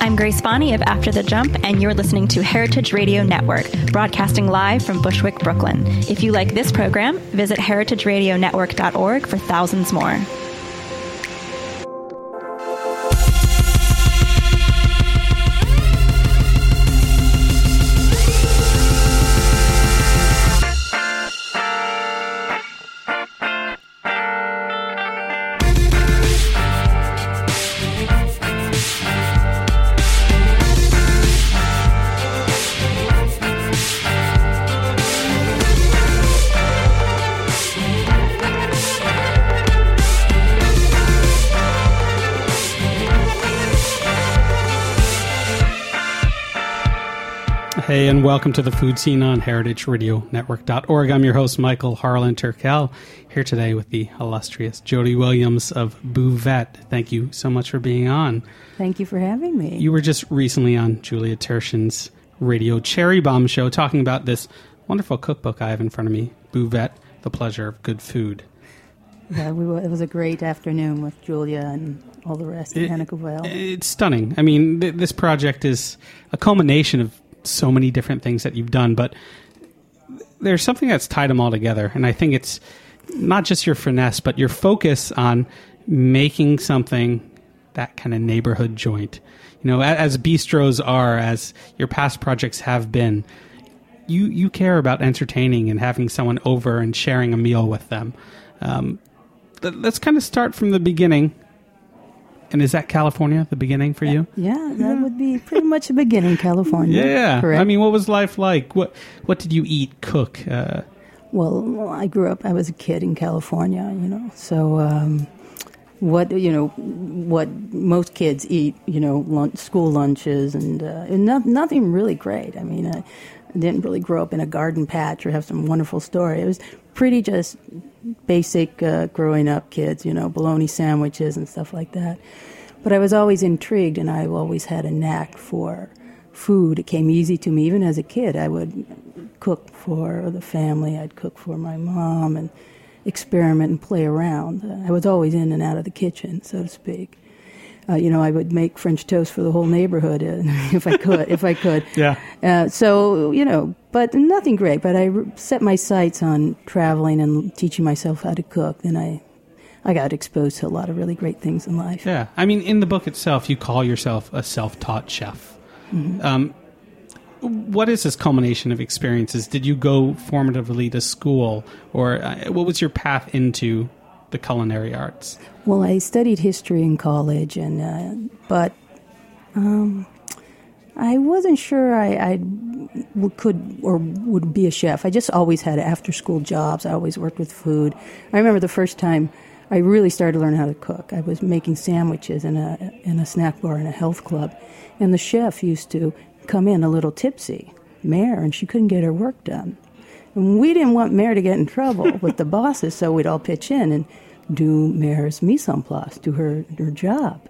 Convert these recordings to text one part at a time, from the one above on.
I'm Grace Bonney of After the Jump, and you're listening to Heritage Radio Network, broadcasting live from Bushwick, Brooklyn. If you like this program, visit heritageradionetwork.org for thousands more. And welcome to the Food Seen on heritageradionetwork.org. I'm your host, Michael Harlan Turkel, here today with the illustrious Jody Williams of Buvette. Thank you so much for being on. Thank you for having me. You were just recently on Julia Turshen's radio Cherry Bomb show talking about this wonderful cookbook I have in front of me, Buvette, The Pleasure of Good Food. Yeah, we were, it was a great afternoon with Julia and all the rest It- in Vale. It's stunning. I mean, th- this project is a culmination of so many different things that you've done, but there's something that's tied them all together. And I think it's not just your finesse, but your focus on making something that kind of neighborhood joint. You know, as bistros are, as your past projects have been, you, you care about entertaining and having someone over and sharing a meal with them. Um, let's kind of start from the beginning. And is that California, the beginning for you? yeah, that would be pretty much a beginning, California. Yeah. correct. I mean, what was life like? What What did you eat, cook? Uh, well, I grew up. I was a kid in California, you know. So, um, what you know, what most kids eat, you know, lunch, school lunches, and, uh, and no, nothing really great. I mean, I, didn't really grow up in a garden patch or have some wonderful story. It was pretty just basic uh, growing up kids, you know, bologna sandwiches and stuff like that. But I was always intrigued, and I always had a knack for food. It came easy to me, even as a kid. I would cook for the family. I'd cook for my mom and experiment and play around. I was always in and out of the kitchen, so to speak. Uh, you know, I would make French toast for the whole neighborhood uh, if I could. if I could. Yeah. Uh, so you know, but nothing great. But I set my sights on traveling and teaching myself how to cook. Then I, I got exposed to a lot of really great things in life. yeah. I mean, in the book itself, you call yourself a self taught chef. Mm-hmm. Um, what is this culmination of experiences? Did you go formatively to school, or uh, what was your path into the culinary arts? Well, I studied history in college, and uh, but um, I wasn't sure I, could or would be a chef. I just always had after-school jobs. I always worked with food. I remember the first time I really started to learn how to cook. I was making sandwiches in a in a snack bar in a health club, and the chef used to come in a little tipsy, Mare, and she couldn't get her work done. And we didn't want Mare to get in trouble with the bosses, so we'd all pitch in and do Mare's mise en place, do her, her job.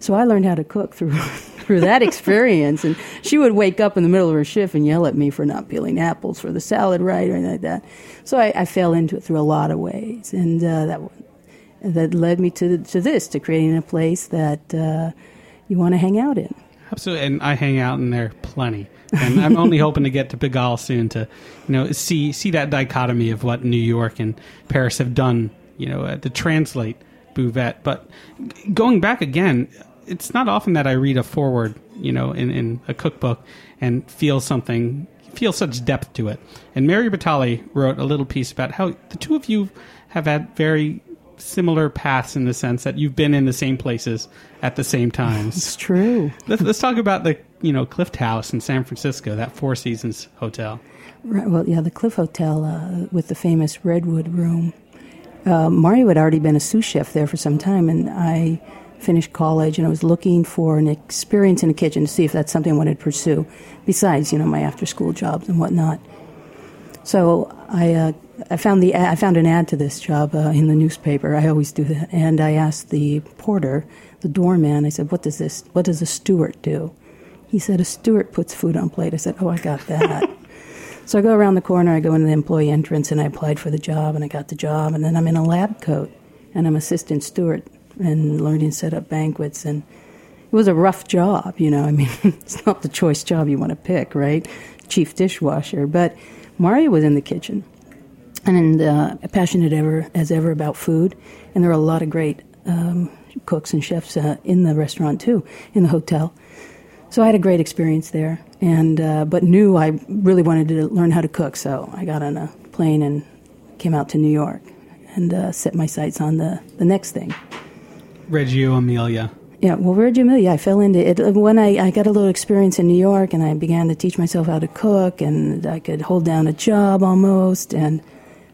So I learned how to cook through through that experience. And she would wake up in the middle of her shift and yell at me for not peeling apples for the salad right or anything like that. So I, I fell into it through a lot of ways, and uh, that that led me to to this, to creating a place that uh, you want to hang out in. Absolutely, and I hang out in there plenty. And I'm only hoping to get to Pigalle soon to, you know, see see that dichotomy of what New York and Paris have done, you know, uh, to translate Buvette. But going back again, it's not often that I read a forward, you know, in, in a cookbook and feel something, feel such depth to it. And Mario Batali wrote a little piece about how the two of you have had very similar paths in the sense that you've been in the same places at the same times. It's true. let's, let's talk about the you know Cliff House in San Francisco, that Four Seasons hotel. Right, well, yeah, the Clift Hotel uh, with the famous redwood room. Uh, Mario had already been a sous chef there for some time, and I finished college and I was looking for an experience in a kitchen to see if that's something I wanted to pursue, besides you know my after school jobs and whatnot. So I uh, I found the I found an ad to this job uh, in the newspaper. I always do that, and I asked the porter, the doorman. I said, "What does this? What does a steward do?" He said, "A steward puts food on plate." I said, "Oh, I got that." so I go around the corner. I go into the employee entrance, and I applied for the job, and I got the job. And then I'm in a lab coat, and I'm assistant steward, and learning set up banquets. And it was a rough job, you know. I mean, it's not the choice job you want to pick, right? Chief dishwasher, but Mario was in the kitchen and uh, passionate ever as ever about food. And there are a lot of great um, cooks and chefs uh, in the restaurant too, in the hotel. So I had a great experience there, and uh, but knew I really wanted to learn how to cook. So I got on a plane and came out to New York and uh, set my sights on the the next thing. Reggio Emilia. Yeah, well, where'd you Reggio Emilia, I fell into it when I, I got a little experience in New York, and I began to teach myself how to cook, and I could hold down a job almost, and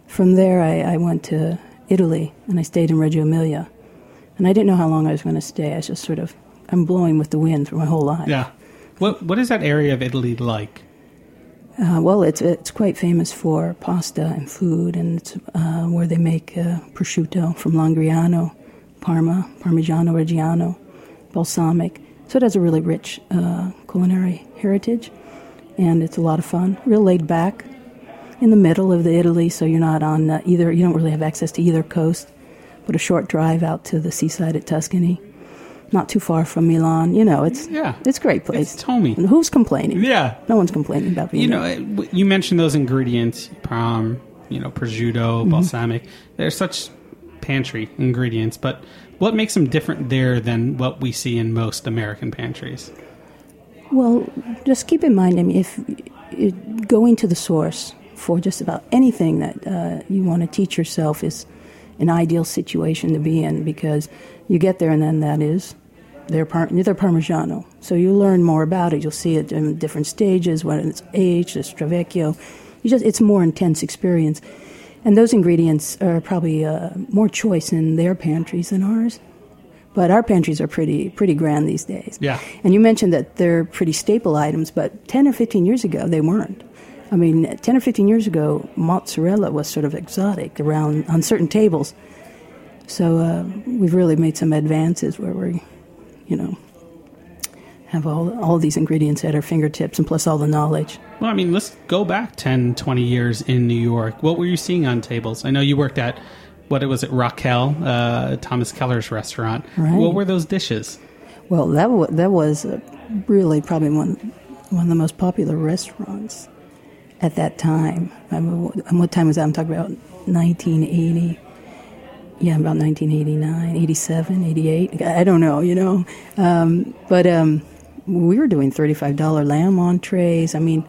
from there, I, I went to Italy and I stayed in Reggio Emilia. And I didn't know how long I was going to stay. I was just sort of, I'm blowing with the wind through my whole life. Yeah. What What is that area of Italy like? Uh, well, it's it's quite famous for pasta and food, and it's uh, where they make uh, prosciutto from Langhirano, Parma, Parmigiano Reggiano, balsamic. So it has a really rich uh, culinary heritage, and it's a lot of fun. Real laid back in the middle of the Italy, so you're not on uh, either. You don't really have access to either coast, but a short drive out to the seaside at Tuscany, not too far from Milan. You know, it's Yeah. it's a great place. It's homey. And who's complaining? Yeah. no one's complaining about being You know, it- you mentioned those ingredients, prom, you know, prosciutto, Mm-hmm. balsamic. They're such pantry ingredients, but what makes them different there than what we see in most American pantries? Well, just keep in mind. I mean, if it, going to the source for just about anything that uh, you want to teach yourself is an ideal situation to be in because you get there and then that is their par- their Parmigiano. So you learn more about it. You'll see it in different stages when it's aged, the Stravecchio. You just it's more intense experience, and those ingredients are probably uh, more choice in their pantries than ours. But our pantries are pretty pretty grand these days. Yeah. And you mentioned that they're pretty staple items, but 10 or 15 years ago, they weren't. I mean, 10 or 15 years ago, mozzarella was sort of exotic around on certain tables. So uh, we've really made some advances where we're, you know, have all, all these ingredients at our fingertips and plus all the knowledge. Well, I mean, let's go back 10, 20 years in New York. What were you seeing on tables? I know you worked at, what it was it, Rakel, uh, Thomas Keller's restaurant. Right. What were those dishes? Well, that, wa that was uh, really probably one, one of the most popular restaurants at that time. I mean, what, time was that? I'm talking about 1980. Yeah, about 1989, 87, 88. I I don't know, you know. Um, but um, we were doing $35 lamb entrees. I mean,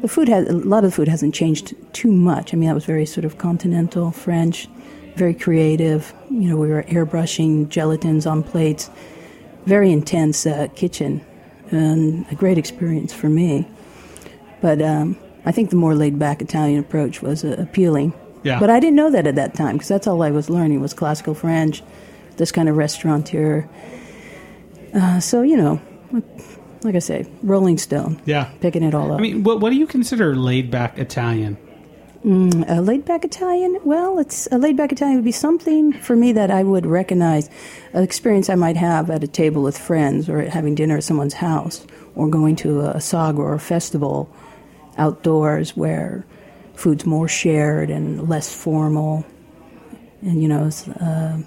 the food has a lot of the food hasn't changed too much. I mean, that was very sort of continental, French, very creative. You know, we were airbrushing gelatins on plates. Very intense uh, kitchen, and a great experience for me. But um, I think the more laid back Italian approach was uh, appealing. Yeah. But I didn't know that at that time because that's all I was learning was classical French, this kind of restaurateur. Uh, so you know, like I say, Rolling Stone, Yeah. picking it all up. I mean, what, what do you consider laid back Italian? A laid back Italian? Well, it's a laid back Italian would be something for me that I would recognize, an experience I might have at a table with friends or having dinner at someone's house or going to a sagra or a festival outdoors where food's more shared and less formal. And, you know, it's, uh,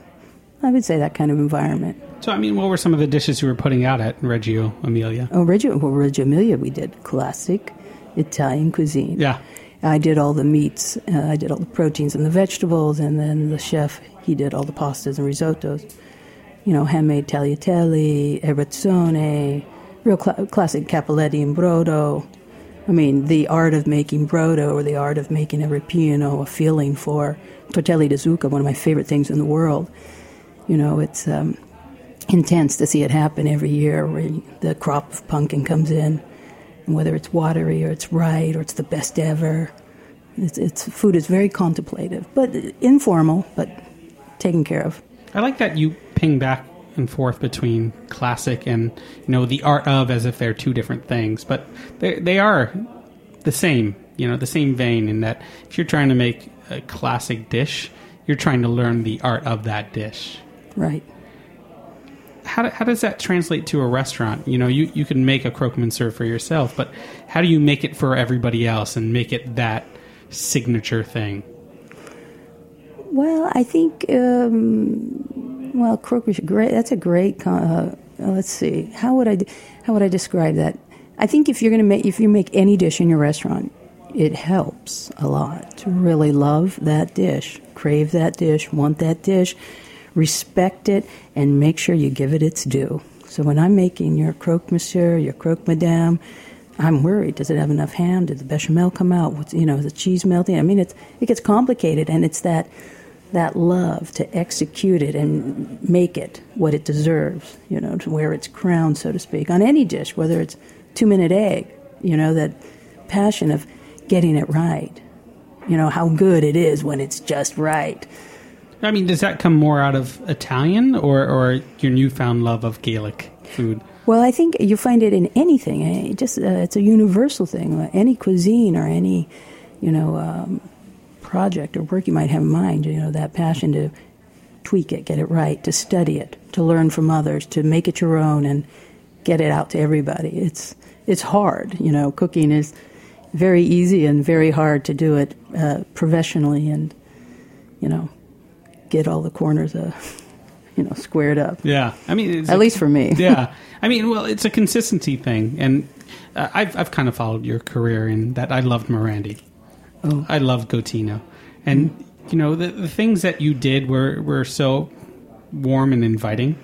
I would say that kind of environment. So, I mean, what were some of the dishes you were putting out at Reggio Emilia? Oh, Reggio, well, Reggio Emilia, we did classic Italian cuisine. Yeah. I did all the meats, uh, I did all the proteins and the vegetables, and then the chef, he did all the pastas and risottos. You know, handmade tagliatelle, erbazzone, real cl- classic cappelletti and brodo. I mean, the art of making brodo or the art of making a ripieno, a feeling for tortelli di zucca, one of my favorite things in the world. You know, it's um, intense to see it happen every year where the crop of pumpkin comes in and whether it's watery or it's right or it's the best ever. It's, it's food is very contemplative, but informal, but taken care of. I like that you ping back and forth between classic and you know the art of as if they're two different things, but they they are the same. You know, the same vein in that if you're trying to make a classic dish, you're trying to learn the art of that dish. Right. How, do, how does that translate to a restaurant? You know, you, you can make a croque monsieur for yourself, but how do you make it for everybody else and make it that signature thing? Well, I think um, well, croque great. That's a great. Uh, let's see. How would I how would I describe that? I think if you're going to make if you make any dish in your restaurant, it helps a lot to really love that dish, crave that dish, want that dish, respect it, and make sure you give it its due. So when I'm making your croque monsieur, your croque madame, I'm worried. Does it have enough ham? Did the bechamel come out? What's you know, is the cheese melting? I mean, it's it gets complicated, and it's that that love to execute it and make it what it deserves. You know, to wear its crown, so to speak, on any dish, whether it's two minute egg. You know, that passion of getting it right. You know how good it is when it's just right. I mean, does that come more out of Italian or, or your newfound love of Gaelic food? Well, I think you find it in anything. eh, Just uh, it's a universal thing. Any cuisine or any, you know, um, project or work you might have in mind. You know, that passion to tweak it, get it right, to study it, to learn from others, to make it your own, and get it out to everybody. It's it's hard. You know, cooking is very easy and very hard to do it uh, professionally, and you know, get all the corners, uh, you know, squared up. Yeah, I mean, it's At a- least for me. yeah, I mean, well, it's a consistency thing, and uh, I've I've kind of followed your career in that. I loved Morandi, Oh. I loved Gottino, and you know the the things that you did were were so warm and inviting,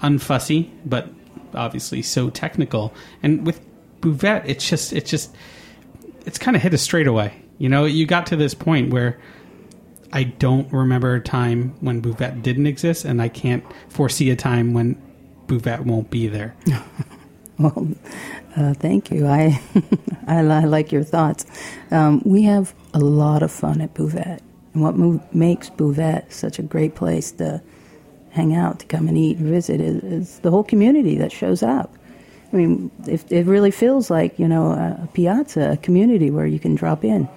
unfussy, but obviously so technical. And with Buvette, it's just it's just it's kind of hit us straight away. You know, you got to this point where. I don't remember a time when Buvette didn't exist, and I can't foresee a time when Buvette won't be there. Well, uh, thank you. I, I, I like your thoughts. Um, we have a lot of fun at Buvette. And what makes Buvette such a great place to hang out, to come and eat and visit is, is the whole community that shows up. I mean, if, it really feels like, you know, a, a piazza, a community where you can drop in.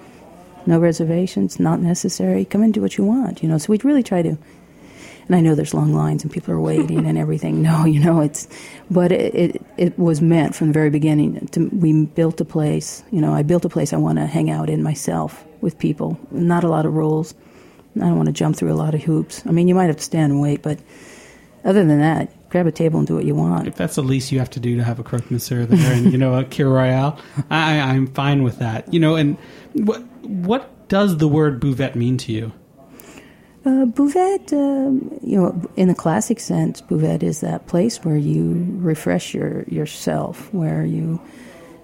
No reservations, not necessary. Come and do what you want, you know. So we'd really try to and I know there's long lines and people are waiting and everything. No, you know it's, but it, it it was meant from the very beginning. To, we built a place. You know, I built a place I want to hang out in myself with people. Not a lot of rules. I don't want to jump through a lot of hoops. I mean, you might have to stand and wait, but other than that, grab a table and do what you want. If that's the least you have to do to have a croque monsieur there, and you know a Kir Royale, I, I'm fine with that. You know, and what what does the word Buvette mean to you? Uh, Buvette, um, you know, in the classic sense, Buvette is that place where you refresh your yourself, where you,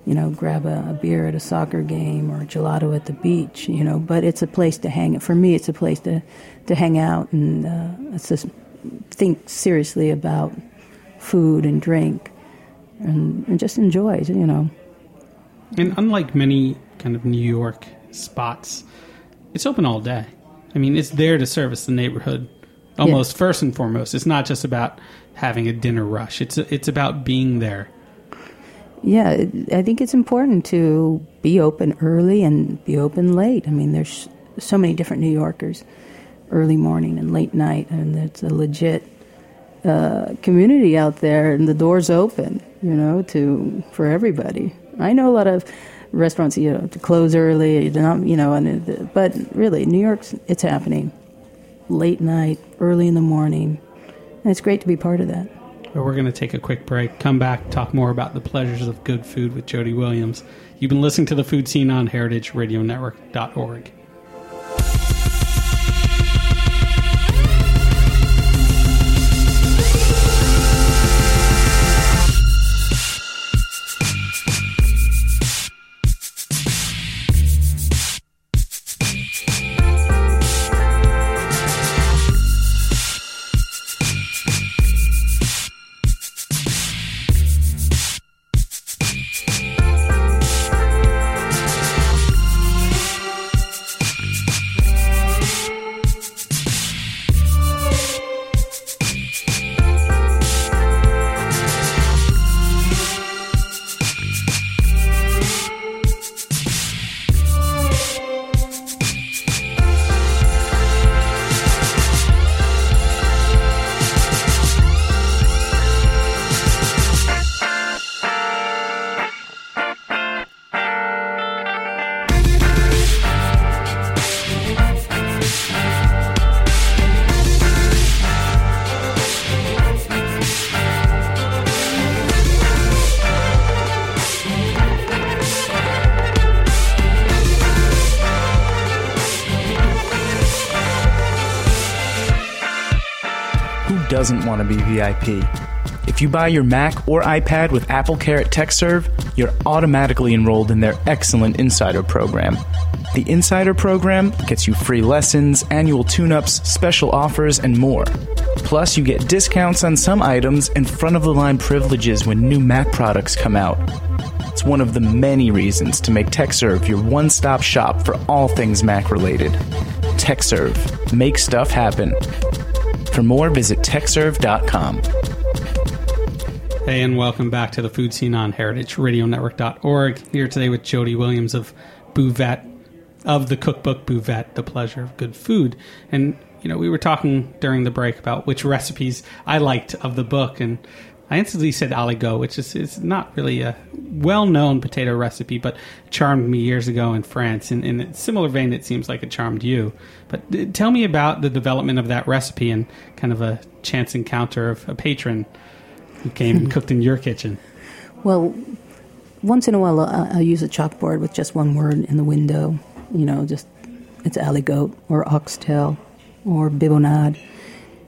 you know, grab a, a beer at a soccer game or a gelato at the beach, you know. But it's a place to hang. For me, it's a place to to hang out and uh, it's just think seriously about food and drink, and, and just enjoy, it, you know. And unlike many kind of New York spots, it's open all day. I mean, it's there to service the neighborhood almost first and foremost. It's not just about having a dinner rush. It's it's about being there. Yeah, it- I think it's important to be open early and be open late. I mean, there's so many different New Yorkers, early morning and late night, and it's a legit uh, community out there, and the doors open, you know, to for everybody. I know a lot of restaurants, you know, to close early, you know, and but really, New York's it's happening, late night, early in the morning. And it's great to be part of that. But we're going to take a quick break, come back, talk more about the pleasures of good food with Jody Williams. You've been listening to the Food Seen on heritageradionetwork.org. doesn't want to be VIP? If you buy your Mac or iPad with Apple Care at Tekserve, you're automatically enrolled in their excellent Insider program. The Insider program gets you free lessons, annual tune ups, special offers, and more. Plus, you get discounts on some items and front of the line privileges when new Mac products come out. It's one of the many reasons to make Tekserve your one stop shop for all things Mac related. Tekserve. Make stuff happen. For more, visit tekserve.com. Hey, and welcome back to the Food Seen on heritageradionetwork.org. Here today with Jody Williams of Buvette, of the cookbook Buvette, The Pleasure of Good Food. And, you know, we were talking during the break about which recipes I liked of the book, and I instantly said aligot, which is, is not really a well known potato recipe, but charmed me years ago in France. And in a similar vein, it seems like it charmed you. But uh, tell me about the development of that recipe and kind of a chance encounter of a patron who came and cooked in your kitchen. Well, once in a while, I, I use a chalkboard with just one word in the window. You know, just it's aligot or oxtail or bibonade.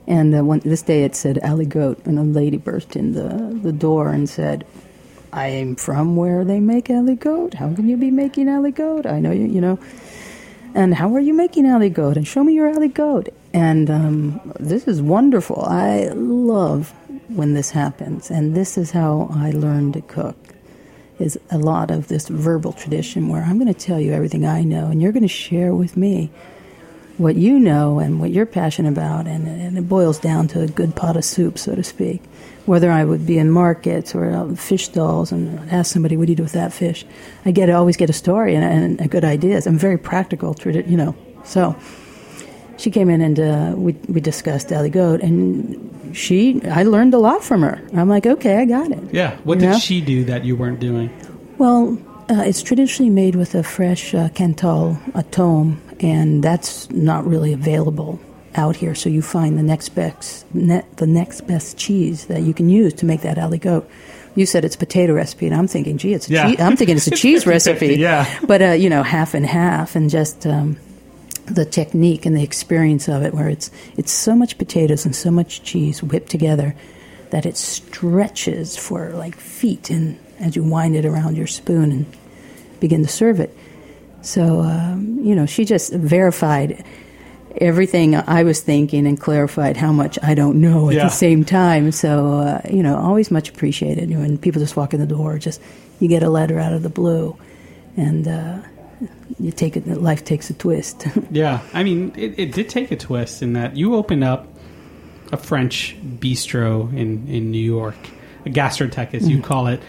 And uh, one, this day it said Aligot, and a lady burst in the, the door and said, I am from where they make aligot. How can you be making aligot? I know you, you know. And how are you making aligot? And show me your aligot. And um, this is wonderful. I love when this happens. And this is how I learned to cook. Is a lot of this verbal tradition where I'm going to tell you everything I know, and you're going to share with me what you know and what you're passionate about, and, and it boils down to a good pot of soup, so to speak. Whether I would be in markets or out in fish stalls and ask somebody, "What do you do with that fish?" I get I always get a story and, and, and good ideas. I'm very practical, you know. So she came in and uh, we we discussed aligot, and she I learned a lot from her. I'm like, okay, I got it. Yeah. What You did know? she do that you weren't doing? Well, uh, it's traditionally made with a fresh uh, Cantal atome, and that's not really available out here. So you find the next best, ne- the next best cheese that you can use to make that aligot. You said it's a potato recipe, and I'm thinking, gee, it's a Yeah. cheese. I'm thinking it's a cheese recipe. yeah. but uh, you know, half and half, and just um, the technique and the experience of it, where it's it's so much potatoes and so much cheese whipped together that it stretches for like feet, and as you wind it around your spoon and begin to serve it. So um, you know, she just verified everything I was thinking and clarified how much I don't know at Yeah. the same time. So uh, you know, always much appreciated when people just walk in the door. Just you get a letter out of the blue, and uh, you take it. Life takes a twist. Yeah, I mean, it, it did take a twist in that you opened up a French bistro in, in New York, a gastrotheque as you call it,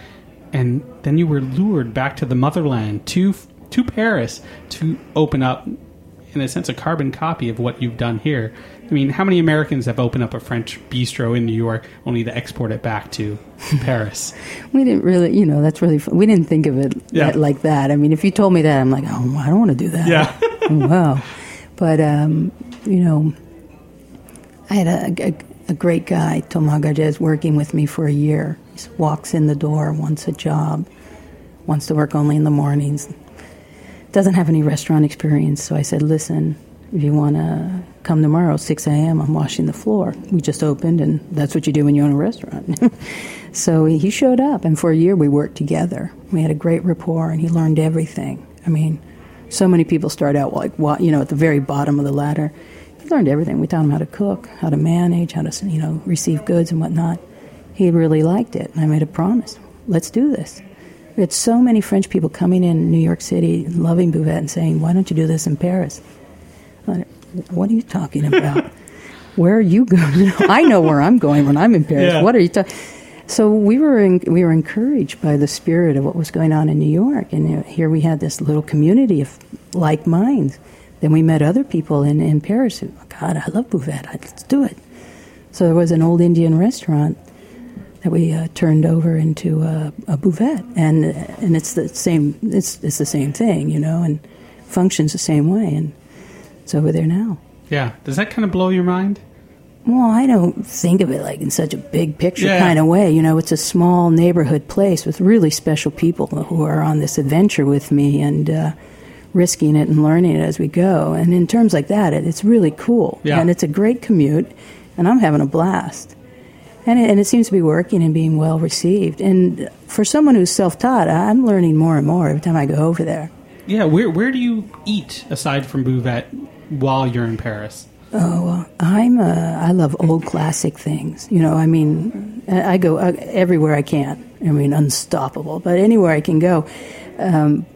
and then you were lured back to the motherland to to Paris to open up, in a sense, a carbon copy of what you've done here. I mean, how many Americans have opened up a French bistro in New York only to export it back to Paris? we didn't really, you know, that's really. Fun. We didn't think of it Yeah. that- like that. I mean, if you told me that, I'm like, oh, I don't want to do that. Yeah. Oh, wow. But um, you know, I had a, a- a great guy, Garges, working with me for a year. He walks in the door, wants a job, wants to work only in the mornings. Doesn't have any restaurant experience, so I said, listen, if you want to come tomorrow, 6 a.m., I'm washing the floor. We just opened, and that's what you do when you own a restaurant. so he showed up, and for a year we worked together. We had a great rapport, and he learned everything. I mean, so many people start out like, you know, at the very bottom of the ladder. He learned everything. We taught him how to cook, how to manage, how to, you know, receive goods and whatnot. He really liked it, and I made a promise. Let's do this. We had so many French people coming in New York City, loving Buvette, and saying, "Why don't you do this in Paris?" What are you talking about? where are you going? I know where I'm going when I'm in Paris. Yeah. What are you talking? So we were in, we were encouraged by the spirit of what was going on in New York, and uh, here we had this little community of like minds. Then we met other people in, in Paris who, God, I love Buvette. Let's do it. So there was an old Indian restaurant that we uh, turned over into a, a Buvette, and and it's the same. It's it's the same thing, you know, and functions the same way. And it's over there now. Yeah. Does that kind of blow your mind? Well, I don't think of it like in such a big picture yeah. kind of way. You know, it's a small neighborhood place with really special people who are on this adventure with me and uh, risking it and learning it as we go. And in terms like that, it, it's really cool. Yeah. And it's a great commute, and I'm having a blast. And it, and it seems to be working and being well received. And for someone who's self taught, I'm learning more and more every time I go over there. Yeah, where where do you eat aside from Buvette while you're in Paris? Oh, I'm a, I love old classic things. You know, I mean, I go uh, everywhere I can. I mean, unstoppable. But anywhere I can go. Um,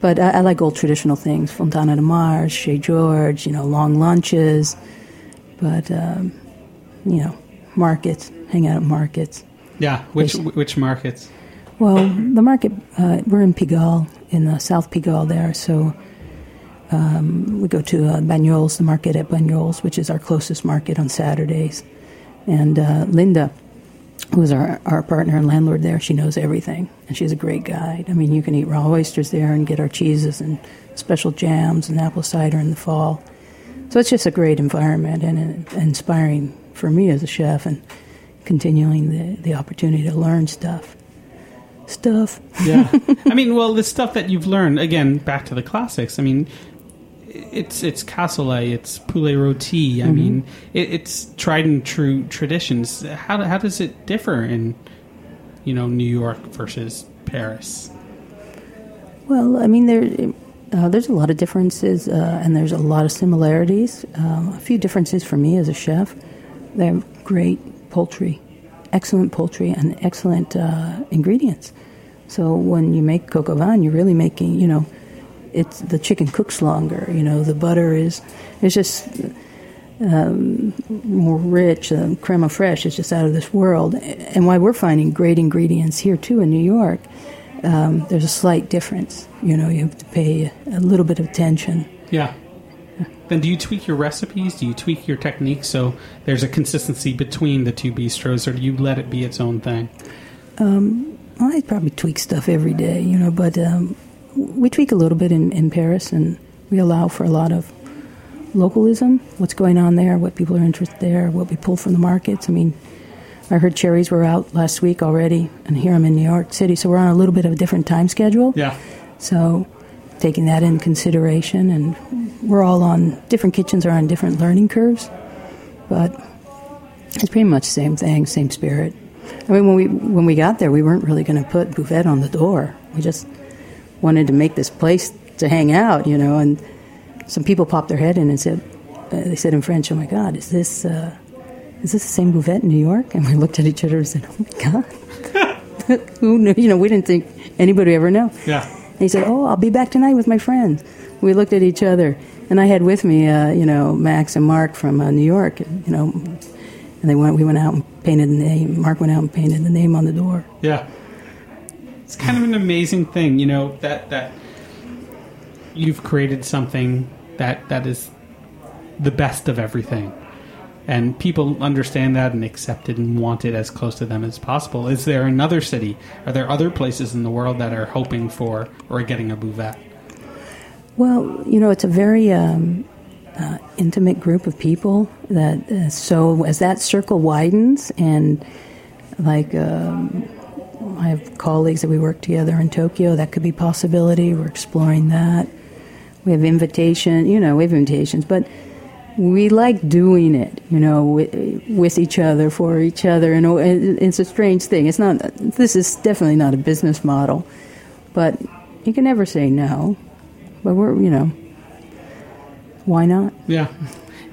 but I, I, like old traditional things: Fontaine de Mars, Chez Georges. You know, long lunches. But um, you know, markets. Hang out at markets. Yeah, which which markets? Well, the market. Uh, we're in Pigalle, in the South Pigalle there. So um, we go to uh, the market at Banyuls, which is our closest market on Saturdays. And uh, Linda, who's our, our partner and landlord there, she knows everything. And she's a great guide. I mean, you can eat raw oysters there and get our cheeses and special jams and apple cider in the fall. So it's just a great environment and uh, inspiring for me as a chef and continuing the, the opportunity to learn stuff stuff. yeah. I mean, well, the stuff that you've learned, again, back to the classics. I mean, it's it's cassoulet, it's poulet roti. I mm-hmm. mean, it, it's tried and true traditions. How how does it differ in you know New York versus Paris? Well, I mean there. Uh, there's a lot of differences, uh, and there's a lot of similarities. Um, a few differences for me as a chef. They have great poultry, excellent poultry, and excellent uh, ingredients. So when you make coq au you're really making, you know, it's the chicken cooks longer. You know, the butter is it's just um, more rich. The crema fraiche is just out of this world. And why we're finding great ingredients here too in New York, um, there's a slight difference. You know, you have to pay a little bit of attention. Yeah. Then do you tweak your recipes? Do you tweak your techniques so there's a consistency between the two bistros, or do you let it be its own thing? Um, I probably tweak stuff every day, you know, but um, we tweak a little bit in, in Paris, and we allow for a lot of localism, what's going on there, what people are interested there, what we pull from the markets. I mean, I heard cherries were out last week already, and here I'm in New York City, so we're on a little bit of a different time schedule. Yeah. So taking that in consideration, and we're all on different kitchens are on different learning curves, but it's pretty much the same thing, same spirit. I mean, when we when we got there, we weren't really going to put Buvette on the door. We just wanted to make this place to hang out, you know. And some people popped their head in and said, uh, they said in French, "Oh my God, is this uh, is this the same Buvette in New York?" And we looked at each other and said, "Oh my God, who knew?" You know, we didn't think anybody ever know. Yeah. And he said, "Oh, I'll be back tonight with my friends." We looked at each other, and I had with me, uh, you know, Max and Mark from uh, New York, you know, and they went. We went out and painted the name. Mark went out and painted the name on the door. Yeah it's kind of an amazing thing, you know, that that you've created something that that is the best of everything. And people understand that and accept it and want it as close to them as possible. Is there another city? Are there other places in the world that are hoping for or getting a buvette? Well, you know, it's a very um, uh, intimate group of people. That uh, so as that circle widens, and like um, I have colleagues that we work together in Tokyo, that could be possibility. We're exploring that. We have invitation, you know, we have invitations, but we like doing it, you know, with, with each other, for each other, and it's a strange thing. It's not. This is definitely not a business model, but you can never say no. But we're, you know, why not? Yeah,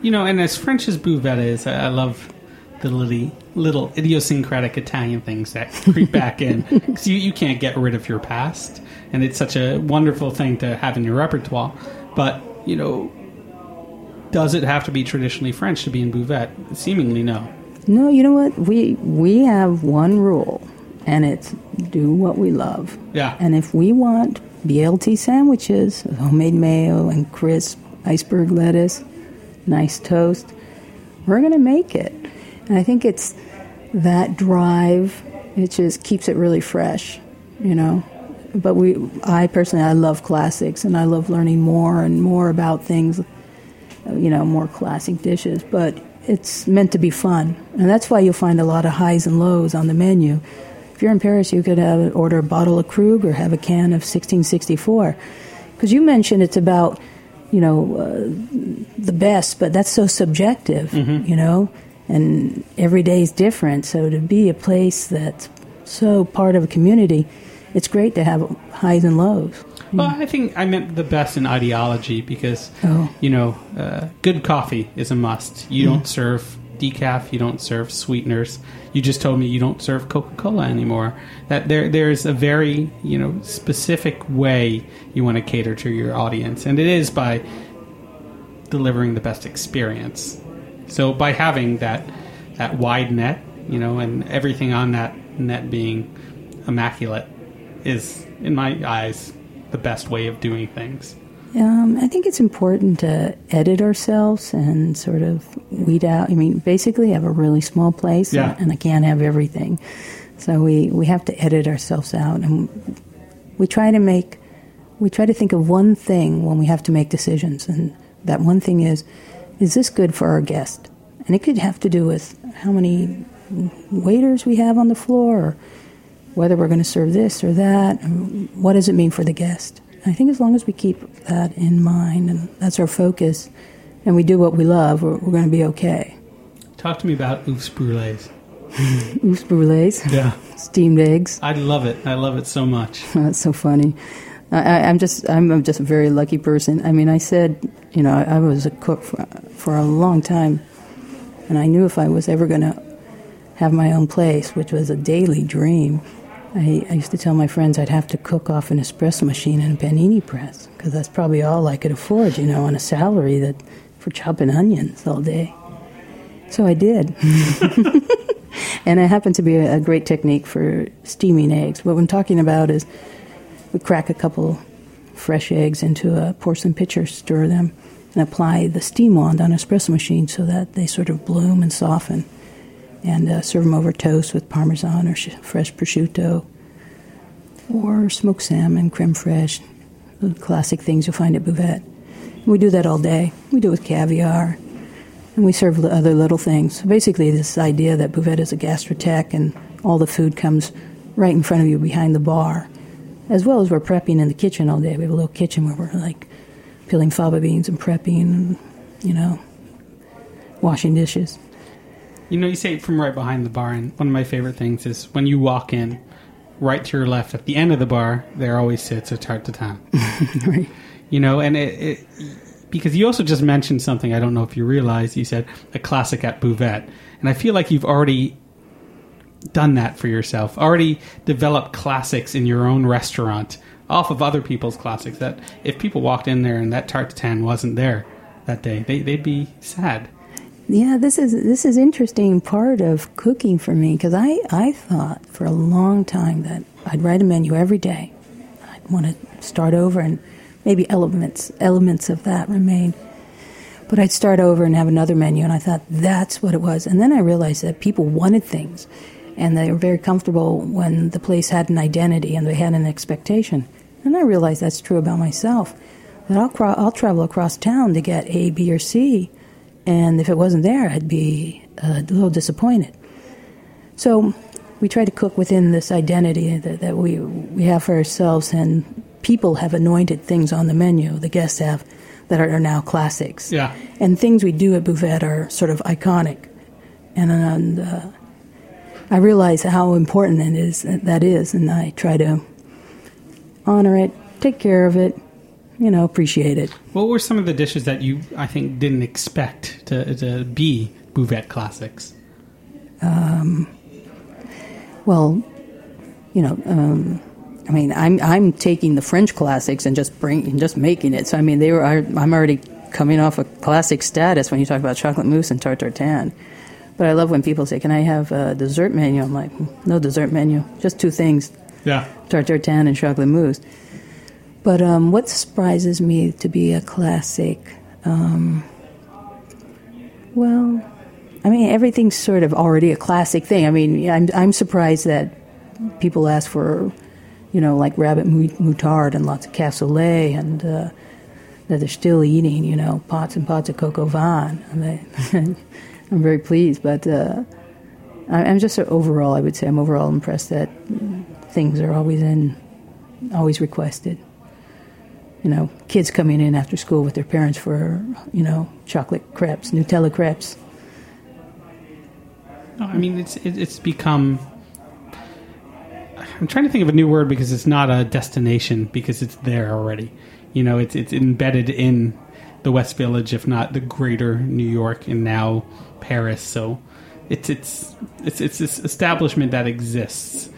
you know, and as French as Buvette is, I love the little, little idiosyncratic Italian things that creep back in because you, you can't get rid of your past, and it's such a wonderful thing to have in your repertoire. But you know, does it have to be traditionally French to be in Buvette? Seemingly, no. No, you know what? We we have one rule, and it's do what we love. Yeah. And if we want BLT sandwiches, homemade mayo and crisp iceberg lettuce, nice toast, we're going to make it. And I think it's that drive. It just keeps it really fresh, you know. But we, I personally, I love classics, and I love learning more and more about things you know, more classic dishes, but it's meant to be fun. And that's why you'll find a lot of highs and lows on the menu. If you're in Paris, you could have, order a bottle of Krug or have a can of 1664. Because you mentioned it's about, you know, uh, the best, but that's so subjective, mm-hmm. you know, and every day is different. So to be a place that's so part of a community, it's great to have highs and lows. Well, I think I meant the best in ideology because, oh. you know, uh, good coffee is a must. You mm. don't serve decaf, you don't serve sweeteners. You just told me you don't serve Coca Cola anymore. That there, there's a very, you know, specific way you want to cater to your audience, and it is by delivering the best experience. So by having that that wide net, you know, and everything on that net being immaculate is, in my eyes, the best way of doing things? Um, I think it's important to edit ourselves and sort of weed out. I mean, basically, I have a really small place, yeah. and I can't have everything. So we, we have to edit ourselves out, and we try to make we try to think of one thing when we have to make decisions, and that one thing is, is this good for our guest? And it could have to do with how many waiters we have on the floor, or whether we're going to serve this or that, what does it mean for the guest? I think as long as we keep that in mind and that's our focus, and we do what we love, we're, we're going to be okay. Talk to me about oeufs brouillés. oeufs brouillés? Yeah. Steamed eggs. I love it. I love it so much. that's so funny. I, am just I'm just a very lucky person. I mean, I said, you know, I, I was a cook for, for a long time, and I knew if I was ever going to have my own place, which was a daily dream, I, I, used to tell my friends I'd have to cook off an espresso machine and a panini press because that's probably all I could afford, you know, on a salary that for chopping onions all day. So I did. and it happened to be a, a, great technique for steaming eggs. What I'm talking about is we crack a couple fresh eggs into a porcelain pitcher, stir them, and apply the steam wand on an espresso machine so that they sort of bloom and soften and uh, serve them over toast with parmesan or sh- fresh prosciutto or smoked salmon, creme fraiche, the classic things you'll find at Buvette. we do that all day. We do it with caviar, and we serve other little things. Basically, this idea that Buvette is a gastrotheque and all the food comes right in front of you behind the bar, as well as we're prepping in the kitchen all day. We have a little kitchen where we're like peeling fava beans and prepping, and, you know, washing dishes. You know, you say it from right behind the bar, and one of my favorite things is when you walk in, right to your left at the end of the bar, there always sits a tarte tatin. right. You know, and it, it, because you also just mentioned something I don't know if you realize. You said a classic at Buvette, and I feel like you've already done that for yourself. Already developed classics in your own restaurant off of other people's classics. That if people walked in there and that tart tarte tatin wasn't there that day, they, they'd be sad. Yeah, this is this is interesting part of cooking for me because I I thought for a long time that I'd write a menu every day. I'd want to start over and maybe elements elements of that remain. But I'd start over and have another menu, and I thought that's what it was. And then I realized that people wanted things, and they were very comfortable when the place had an identity and they had an expectation. And I realized that's true about myself. that I'll cro- I'll travel across town to get A, B, or C, and if it wasn't there, I'd be uh, a little disappointed. So we try to cook within this identity that, that we we have for ourselves, and people have anointed things on the menu. The guests have that are, are now classics. Yeah. And things we do at Buvette are sort of iconic, and and uh, I realize how important it is that is, and I try to honor it, take care of it, you know, appreciate it. What were some of the dishes that you, I think, didn't expect to, to be Buvette classics? Well, you know, um, I mean, I'm I'm taking the French classics and just bring and just making it. So I mean, they were I'm already coming off a classic status when you talk about chocolate mousse and tarte tatin. But I love when people say, "Can I have a dessert menu?" I'm like, "No dessert menu, just two things: Yeah. tarte tatin and chocolate mousse." But um, what surprises me to be a classic, um, well, I mean, everything's sort of already a classic thing. I mean, I'm I'm surprised that people ask for, you know, like rabbit mou- moutard and lots of cassoulet, and uh, that they're still eating, you know, pots and pots of au vin. And they, I'm very pleased, but uh, I- I'm just overall, I would say, I'm overall impressed that things are always in, always requested. You know, kids coming in after school with their parents for, you know, chocolate crepes, Nutella crepes. I mean, it's it's become. I'm trying to think of a new word because it's not a destination because it's there already. You know, it's it's embedded in the West Village, if not the greater New York, and now Paris. So it's it's it's it's this establishment that exists.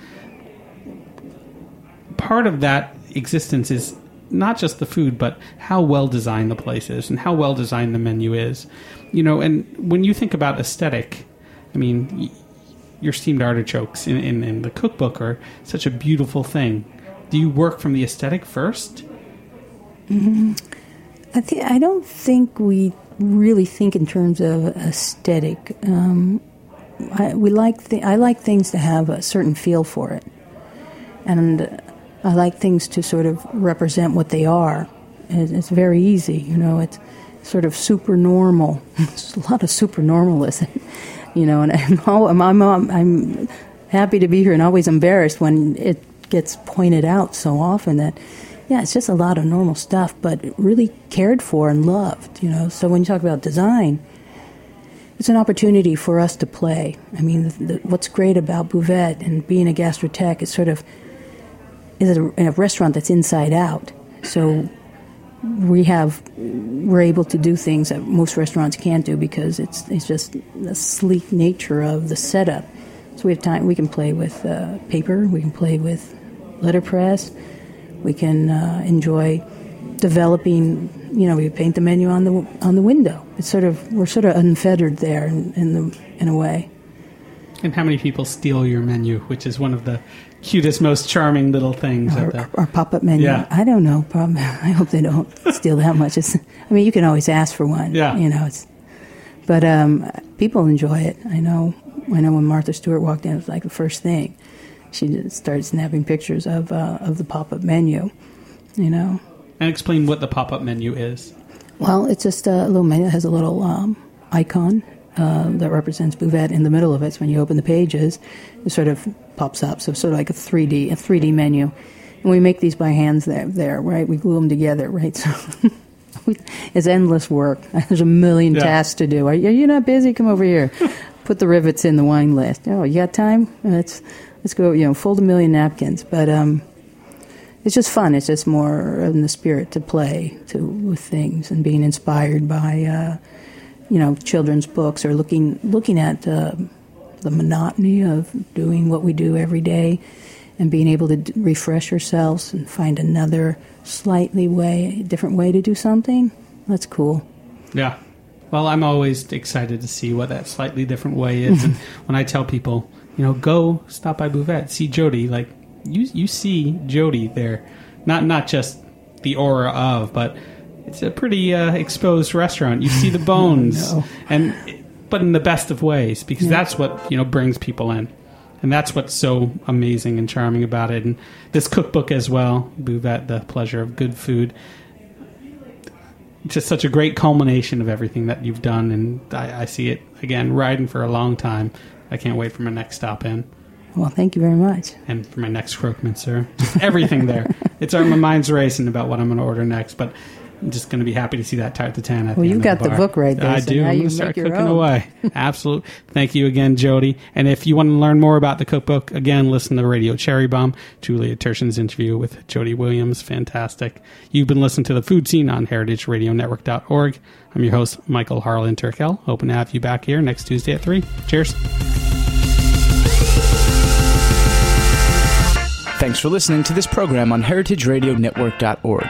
Part of that existence is not just the food, but how well designed the place is and how well designed the menu is. You know, and when you think about aesthetic, I mean, your steamed artichokes in, in, in the cookbook are such a beautiful thing. Do you work from the aesthetic first? I thi- I don't think we really think in terms of aesthetic. Um, I, we like th- I like things to have a certain feel for it, and I like things to sort of represent what they are. It's very easy, you know. It's sort of super normal. There's a lot of super normalism, you know. And I'm, I'm, I'm, happy to be here and always embarrassed when it gets pointed out so often that yeah, it's just a lot of normal stuff, but really cared for and loved, you know. So when you talk about design, it's an opportunity for us to play. I mean, the, the, what's great about Buvette and being a gastrotheque is sort of is a, a restaurant that's inside out. So we have we're able to do things that most restaurants can't do because it's it's just the sleek nature of the setup. So we have time. We can play with uh, paper. We can play with letterpress. We can uh, enjoy developing. You know, we paint the menu on the on the window. It's sort of we're sort of unfettered there in, in the in a way. And how many people steal your menu, which is one of the cutest, most charming little things. the- our pop-up menu. Yeah. I don't know. Probably. I hope they don't steal that much. It's, I mean, you can always ask for one. Yeah. You know, it's. But um, people enjoy it. I know. I know when Martha Stewart walked in, it was like the first thing. She just started snapping pictures of uh, of the pop-up menu. You know. and explain what the pop up menu is. Well, it's just a little menu. It has a little um, icon uh, that represents Buvette in the middle of it. So when you open the pages, it sort of pops up. So sort of like a 3D, a 3D menu. And we make these by hands there, there right? We glue them together, right? So it's endless work. There's a million Yeah. tasks to do. Are you, are you not busy? Come over here. Put the rivets in the wine list. Oh, you got time? Let's let's go. You know, fold a million napkins. But um, it's just fun. It's just more in the spirit to play to with things and being inspired by uh, you know children's books or looking looking at uh, the monotony of doing what we do every day and being able to d- refresh ourselves and find another slightly way different way to do something. That's cool. Yeah. Well, I'm always excited to see what that slightly different way is. and when I tell people, you know, go stop by Buvette, see Jody, like you you see Jody there, not not just the aura of, but it's a pretty uh, exposed restaurant. You see the bones, No. and but in the best of ways because that's what you know brings people in. And that's what's so amazing and charming about it. And this cookbook as well, Buvette, The Pleasure of Good Food just such a great culmination of everything that you've done, and I, I see it again riding for a long time. I can't wait for my next stop in Well, thank you very much. and for my next croque monsieur. Just everything there. It's my mind's racing about what I'm going to order next, but I'm just going to be happy to see that tart tatin. At Well, you end got of the book right there, I so do. now I'm you going to make start your cooking own. away. Absolutely. Thank you again, Jody. And if you want to learn more about the cookbook, again, listen to Radio Cherry Bomb, Julia Turshen's interview with Jody Williams. Fantastic. You've been listening to the Food Seen on heritageradionetwork.org. I'm your host, Michael Harlan Turkel. Hoping to have you back here next Tuesday at 3. Cheers. Thanks for listening to this program on heritageradionetwork.org.